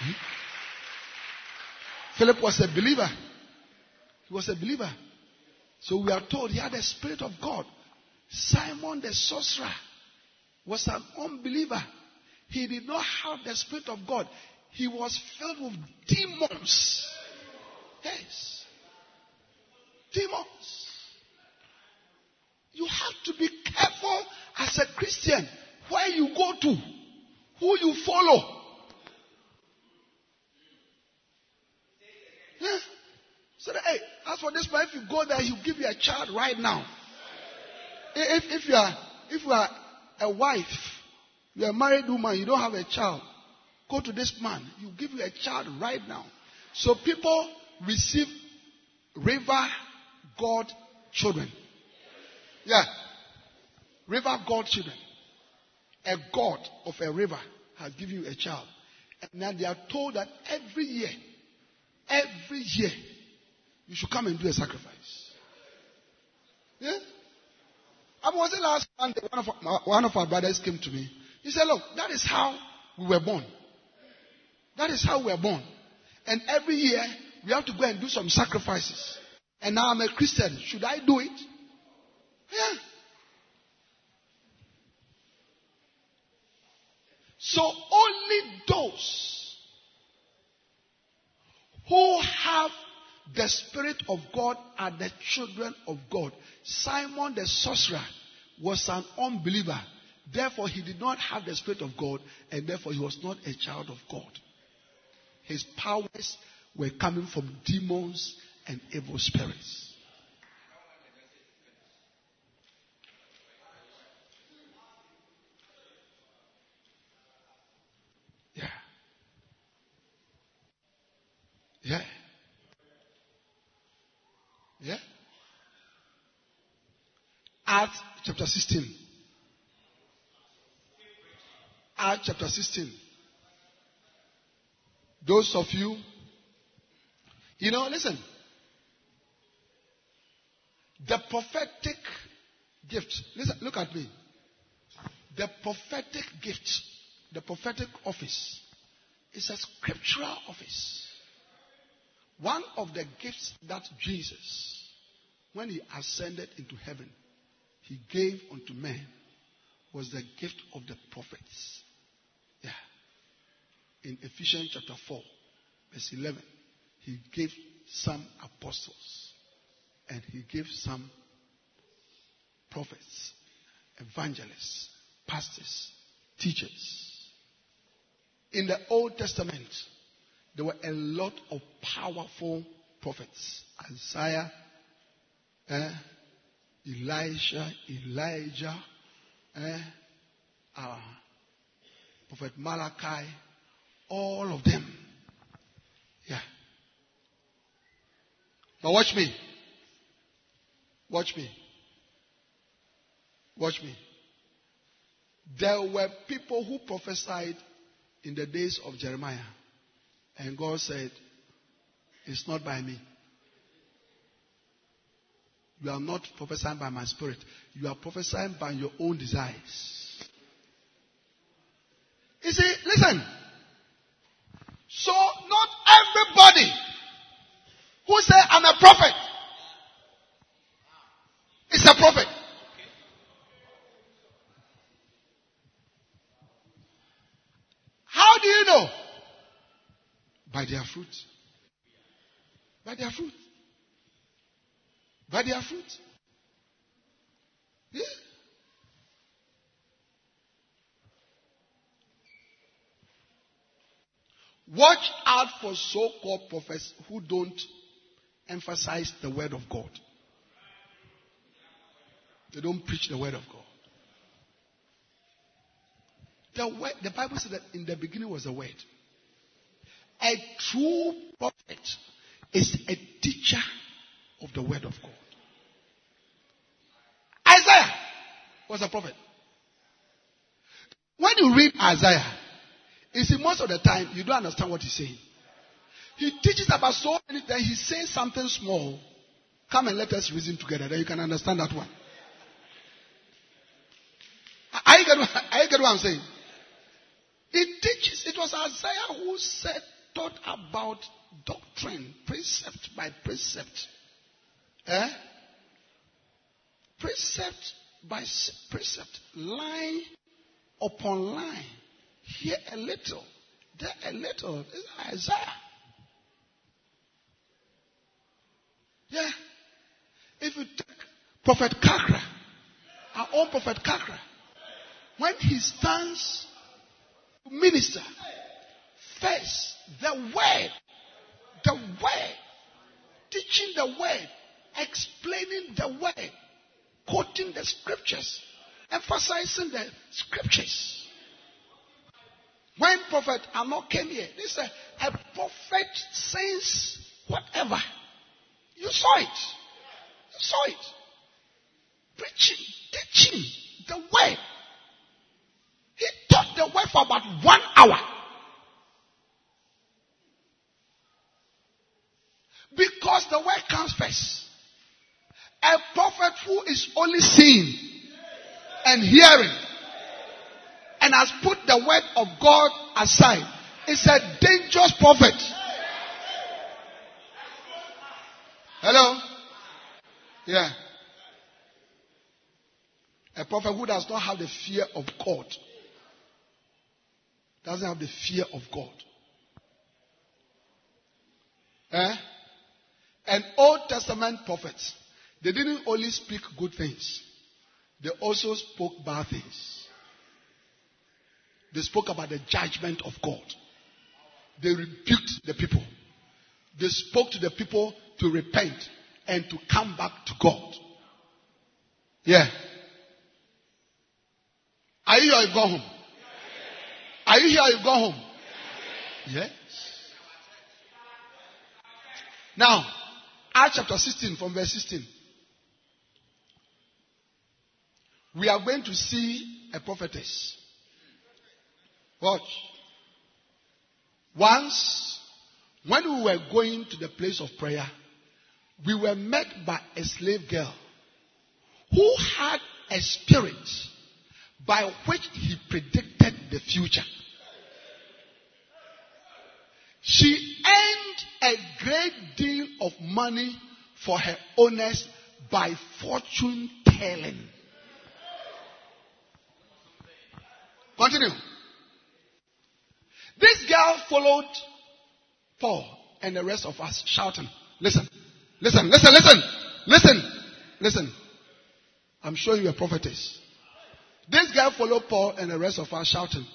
Hmm? Philip was a believer. He was a believer. So we are told he had the Spirit of God. Simon the sorcerer was an unbeliever. He did not have the Spirit of God. He was filled with demons. Yes. Demons. You have to be careful as a Christian where you go to, who you follow. Yeah. So that, hey, as for this man, if you go there, he'll give you a child right now. If, if you are, if you are a wife, you're a married woman, you don't have a child, go to this man. He'll give you a child right now. So people receive river God children. Yeah. River God children. A God of a river has given you a child. And now they are told that every year, every year, you should come and do a sacrifice. Yeah? I was the last Sunday, one of, our, one of our brothers came to me. He said, Look, that is how we were born. That is how we are born. And every year, we have to go and do some sacrifices. And now I'm a Christian. Should I do it? Yeah. So only those who have the Spirit of God are the children of God. Simon the sorcerer was an unbeliever. Therefore, he did not have the Spirit of God, and therefore, he was not a child of God. His powers were coming from demons and evil spirits. Yeah. Yeah. Yeah. Acts chapter 16. Acts chapter 16. Those of you, you know, listen. The prophetic gift. Listen, look at me. The prophetic gift, the prophetic office, is a scriptural office. One of the gifts that Jesus, when he ascended into heaven, he gave unto men was the gift of the prophets. Yeah. In Ephesians chapter 4, verse 11, he gave some apostles and he gave some prophets, evangelists, pastors, teachers. In the Old Testament, there were a lot of powerful prophets. Isaiah, eh, Elisha, Elijah, eh, uh, Prophet Malachi, all of them. Yeah. Now watch me. Watch me. Watch me. There were people who prophesied in the days of Jeremiah. And God said, It's not by me. You are not prophesying by my spirit. You are prophesying by your own desires. You see, listen. So not everybody who say I'm a prophet is a prophet. How do you know? By their fruit. By their fruit. By their fruit. Yeah. Watch out for so called prophets who don't emphasize the word of God. They don't preach the word of God. The, word, the Bible says that in the beginning was a word. A true prophet is a teacher of the word of God. Isaiah was a prophet. When you read Isaiah, you see most of the time you don't understand what he's saying. He teaches about so many things. He says something small. Come and let us reason together. Then you can understand that one. Are you getting, what I'm saying? It teaches. It was Isaiah who said, taught about doctrine, precept by precept. Eh? Precept by precept, line upon line. Here a little, there a little. It's Isaiah. Yeah. If you take Prophet Kakra, our own Prophet Kakra, when he stands to minister, first the word, the word, teaching the word, explaining the word, quoting the scriptures, emphasizing the scriptures. When Prophet Amok came here, they said, a prophet says whatever. You saw it. You saw it. Preaching, teaching the word. He taught the word for about one hour. Because the word comes first. A prophet who is only seeing and hearing and has put the word of God aside is a dangerous prophet. Hello? Yeah. A prophet who does not have the fear of God doesn't have the fear of God. Eh? And Old Testament prophets, they didn't only speak good things, they also spoke bad things. They spoke about the judgment of God. They rebuked the people. They spoke to the people to repent and to come back to God. Yeah. Are you here? You've gone home. Are you here? You've gone home. Yes. Now, Acts chapter 16 from verse 16. We are going to see a prophetess. Watch. Once, when we were going to the place of prayer, we were met by a slave girl who had a spirit by which he predicted the future. She earned a great deal of money for her owners by fortune telling. Continue. This girl followed Paul and the rest of us shouting, Listen, listen, listen, listen, listen, listen. I'm showing you a prophetess. This girl followed Paul and the rest of us shouting,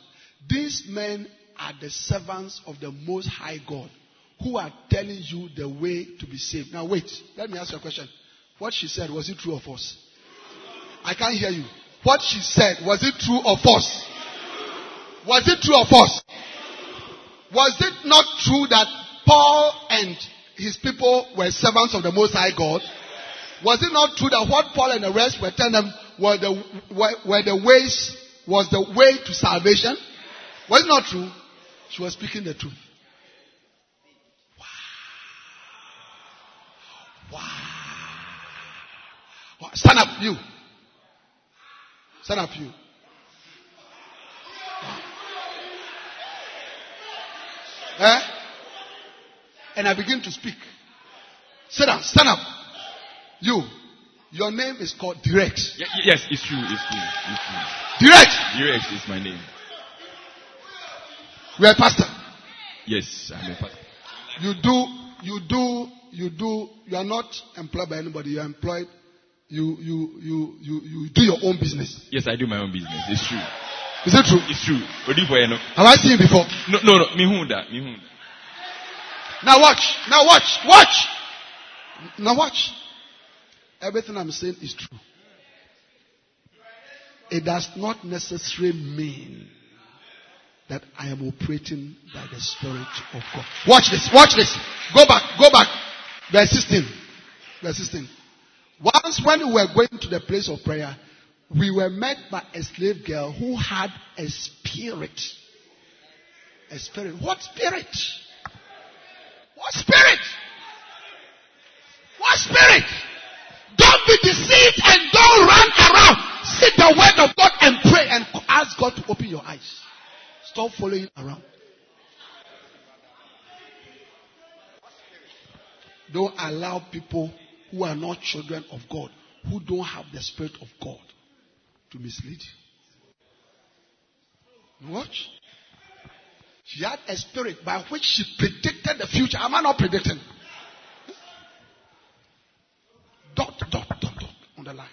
These men are the servants of the Most High God who are telling you the way to be saved. Now, wait, let me ask you a question. What she said, was it true or false? I can't hear you. What she said, was it true or false? Was it true or false? Was it not true that Paul and his people were servants of the Most High God? Was it not true that what Paul and the rest were telling them were the, were, were the ways, was the way to salvation? Was it not true? She was speaking the truth. Wow. Wow. Stand up, you. Stand up, you. Eh? And I begin to speak. Sit down, stand up. You. Your name is called Direct. Y- yes, it's true. It's true. It's true. Direct. Direct is my name. You are a pastor. Yes, I'm a pastor. You do, you do, you do, you are not employed by anybody, you are employed, you, you, you, you, you do your own business. Yes, I do my own business. It's true. Is it true? It's true. Odi for you know. Have I seen you before? No, no, no. Me who that? Me who? Now watch, now watch, watch! Now watch. Everything I'm saying is true. It does not necessarily mean that I am operating by the Spirit of God. Watch this, watch this. Go back, go back. Verse 16. Verse 16. Once when we were going to the place of prayer, we were met by a slave girl who had a spirit. A spirit. What spirit? What spirit? What spirit? Don't be deceived and don't run around. Sit the word of God and pray and ask God to open your eyes. Stop following around. Don't allow people who are not children of God, who don't have the Spirit of God, to mislead you. Watch. She had a spirit by which she predicted the future. Am I not predicting? Dot, dot, dot, dot on the line.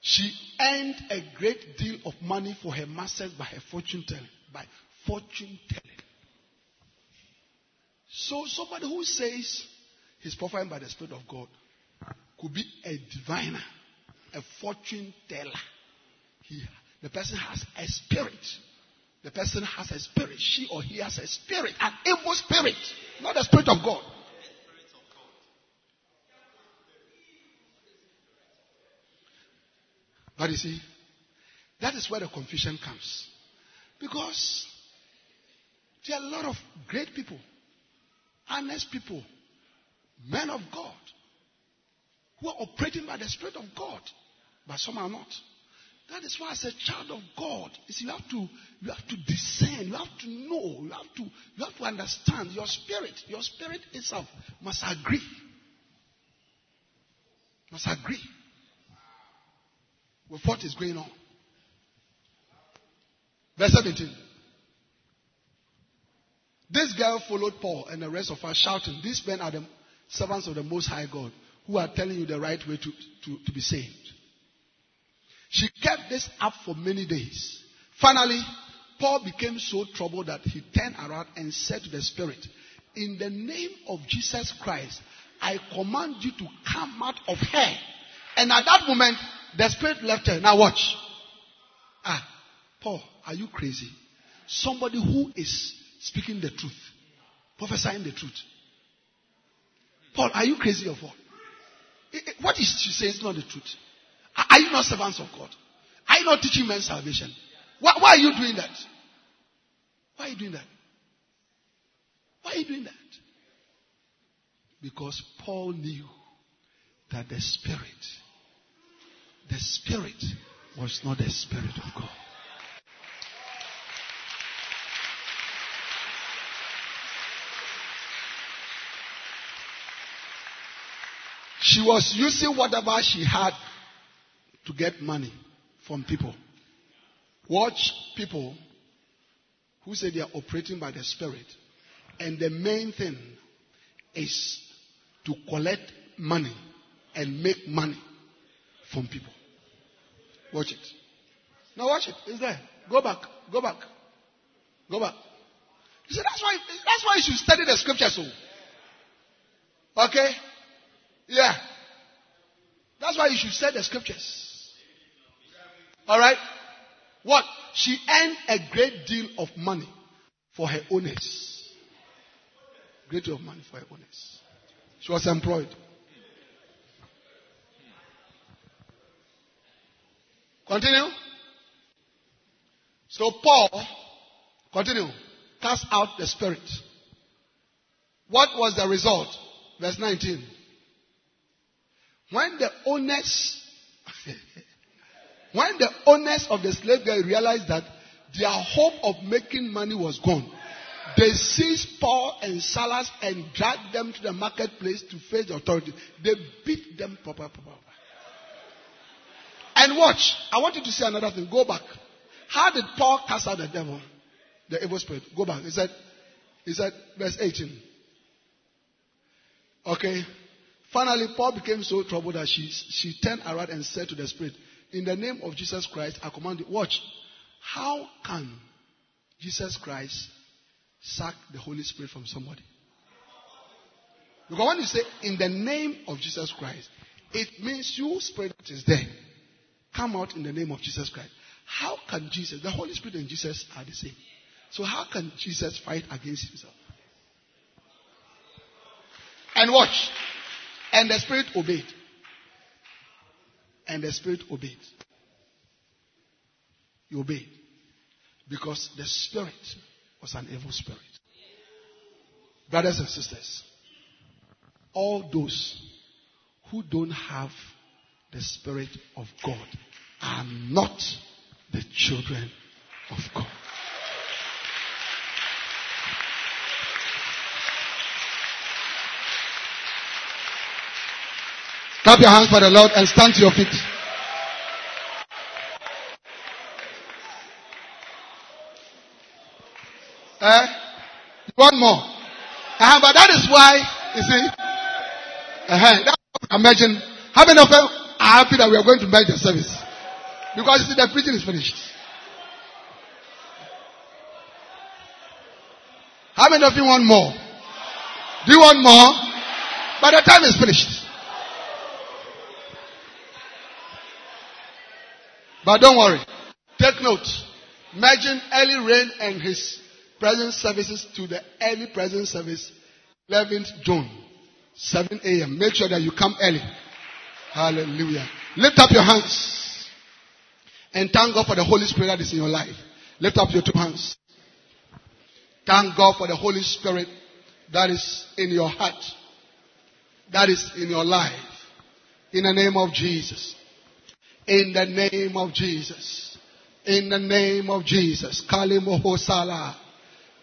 She earned a great deal of money for her masters by her fortune telling. By fortune telling. So somebody who says he's profiling by the Spirit of God could be a diviner, a fortune teller. He, the person has a spirit. The person has a spirit. She or he has a spirit, an evil spirit, not the spirit of God. But you see, that is where the confusion comes. Because there are a lot of great people, honest people, men of God, who are operating by the Spirit of God, but some are not. That is why, as a child of God, you, have to you have to discern, you have to know, you have to you have to understand. Your spirit, your spirit itself must agree. Must agree with what is going on. Verse 17. This girl followed Paul and the rest of us shouting, These men are the servants of the Most High God who are telling you the right way to, to, to be saved. She kept this up for many days. Finally, Paul became so troubled that he turned around and said to the Spirit, In the name of Jesus Christ, I command you to come out of her. And at that moment, the Spirit left her. Now watch. Ah, Paul, are you crazy? Somebody who is speaking the truth, prophesying the truth. Paul, are you crazy or what? What is she saying is not the truth. Are you not servants of God? Are you not teaching men salvation? Why, why, are you doing that? Why are you doing that? Why are you doing that? Because Paul knew that the Spirit, the Spirit was not the Spirit of God. She was using whatever she had to get money from people. Watch people who say they are operating by the Spirit. And the main thing is to collect money and make money from people. Watch it. Now watch it. It's there. Go back. Go back. Go back. You see, that's why that's why you should study the scriptures. So. Okay? Yeah. That's why you should study the scriptures. Alright? What? She earned a great deal of money for her owners. Great deal of money for her owners. She was employed. Continue. So Paul, continue, cast out the spirit. What was the result? Verse 19. When the owners, *laughs* when the owners of the slave girl realized that their hope of making money was gone, they seized Paul and Silas and dragged them to the marketplace to face the authorities. They beat them proper, proper. And watch, I want you to see another thing. Go back. How did Paul cast out the devil? the evil spirit. Go back. He said, he said, verse 18. Okay. Finally, Paul became so troubled that she, she turned around and said to the spirit, In the name of Jesus Christ, I command you. Watch. How can Jesus Christ sack the Holy Spirit from somebody? Because when you say, In the name of Jesus Christ, it means you spirit that is there come out in the name of Jesus Christ. How can Jesus, the Holy Spirit and Jesus are the same. So how can Jesus fight against himself? And watch. And the Spirit obeyed. And the Spirit obeyed. He obeyed. Because the Spirit was an evil spirit. Brothers and sisters, all those who don't have the Spirit of God are not the children of God. Clap your hands for the Lord and stand to your feet. Eh? One more. Uh-huh, but that is why, you see, uh-huh, that's imagine. How many of them are happy that we are going to merge the service? Because you see, the preaching is finished. How many of you want more? Do you want more? By the time is finished. But don't worry. Take note. Imagine early rain and his present services to the early present service, 11th June, 7 a.m. Make sure that you come early. Hallelujah. Lift up your hands and thank God for the Holy Spirit that is in your life. Lift up your two hands. Thank God for the Holy Spirit that is in your heart, that is in your life. In the name of Jesus. In the name of Jesus. In the name of Jesus. Kalimohosala.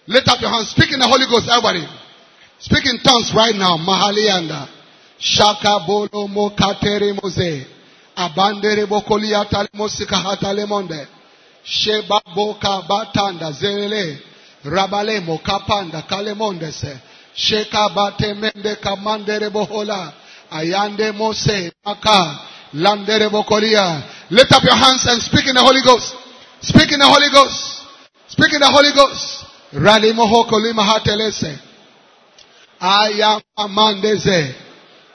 Lift up your hands. Speak in the Holy Ghost, everybody. Speak in tongues right now. Mahalianda. Shaka bolo mo moze. Abandere bokolia tale mosika hatale monde. Sheba boka batanda zerele. Rabalemo kapanda kalemonde se. Sheka bate mende kamandere bohola. Ayande mose maka. Lift up your hands and speak in the Holy Ghost. Speak in the Holy Ghost. Speak in the Holy Ghost. Kolima hatelese. Ayamandeze.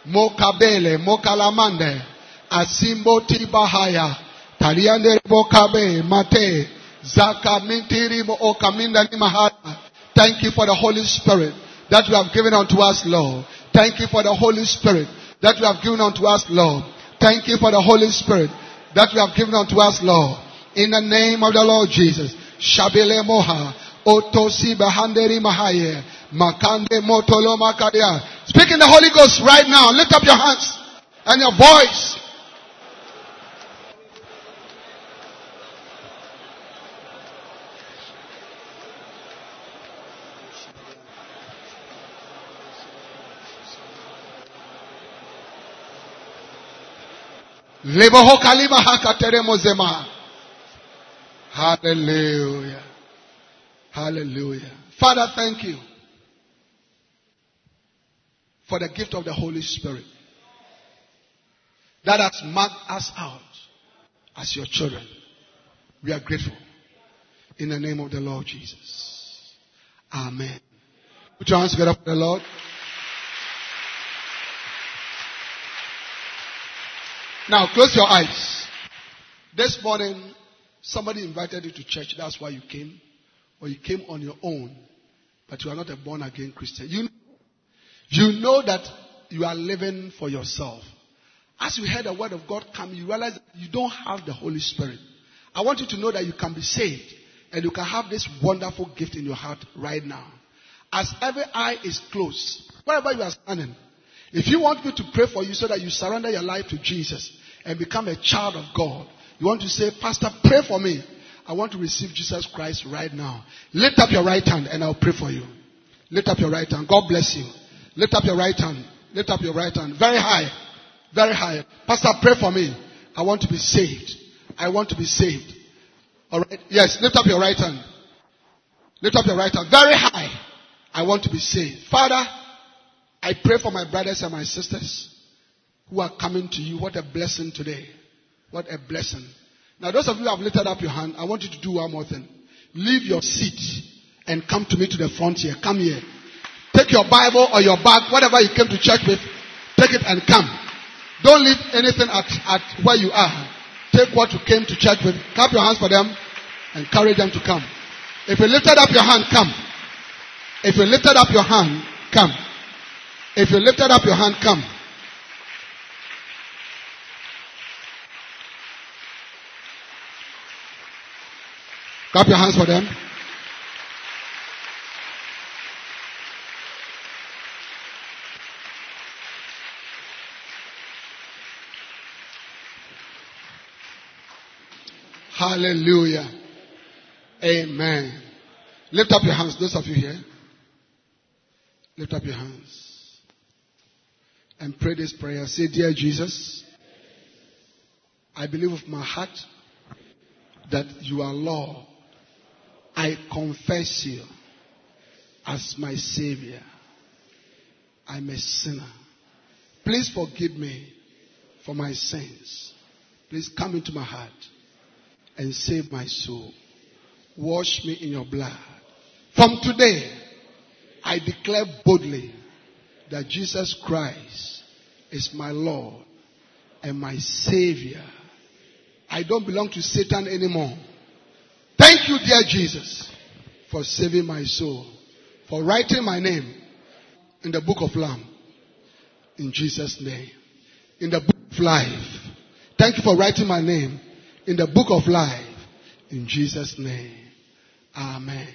Mokabele. Mokalamande. Asimbo tibahaya. Taliande bokabe. Mate. Zaka mintiri mo okaminda ni mahata. Thank you for the Holy Spirit that you have given unto us, Lord. Thank you for the Holy Spirit that you have given unto us, Lord. Thank you for the Holy Spirit that you have given unto us, Lord. In the name of the Lord Jesus. Shabile moha. Otosi bahanderi mahaye. Makande motolo makadia. Speak in the Holy Ghost right now. Lift up your hands and your voice. Hallelujah. Hallelujah. Father, thank you for the gift of the Holy Spirit that has marked us out as your children. We are grateful. In the name of the Lord Jesus. Amen. Put your hands together for the Lord. Now close your eyes. This morning, somebody invited you to church. That's why you came. Or you came on your own. But you are not a born again Christian. You, you know that you are living for yourself. As you heard the word of God come, you realize you don't have the Holy Spirit. I want you to know that you can be saved and you can have this wonderful gift in your heart right now. As every eye is closed, wherever you are standing, if you want me to pray for you so that you surrender your life to Jesus and become a child of God, you want to say, Pastor, pray for me. I want to receive Jesus Christ right now. Lift up your right hand and I'll pray for you. Lift up your right hand. God bless you. Lift up your right hand. Lift up your right hand. Very high. Very high. Pastor, pray for me. I want to be saved. I want to be saved. All right. Yes. Lift up your right hand. Lift up your right hand very high. I want to be saved. Father, I pray for my brothers and my sisters who are coming to you. What a blessing today. What a blessing. Now, those of you who have lifted up your hand, I want you to do one more thing. Leave your seat and come to me to the front here. Come here. Take your Bible or your bag, whatever you came to church with, take it and come. Don't leave anything at, at where you are. Take what you came to church with. Clap your hands for them. Encourage them to come. If you lifted up your hand, come. If you lifted up your hand, come. If you lifted up your hand, come. Clap your hands for them. Hallelujah. Amen. Lift up your hands, those of you here. Lift up your hands. And pray this prayer. Say, Dear Jesus, I believe with my heart that you are Lord. I confess you as my Savior. I'm a sinner. Please forgive me for my sins. Please come into my heart and save my soul. Wash me in your blood. From today, I declare boldly that Jesus Christ is my Lord and my Savior. I don't belong to Satan anymore. Thank you, dear Jesus, for saving my soul, for writing my name in the book of Lamb. In Jesus' name. In the book of life. Thank you for writing my name in the book of life. In Jesus' name. Amen.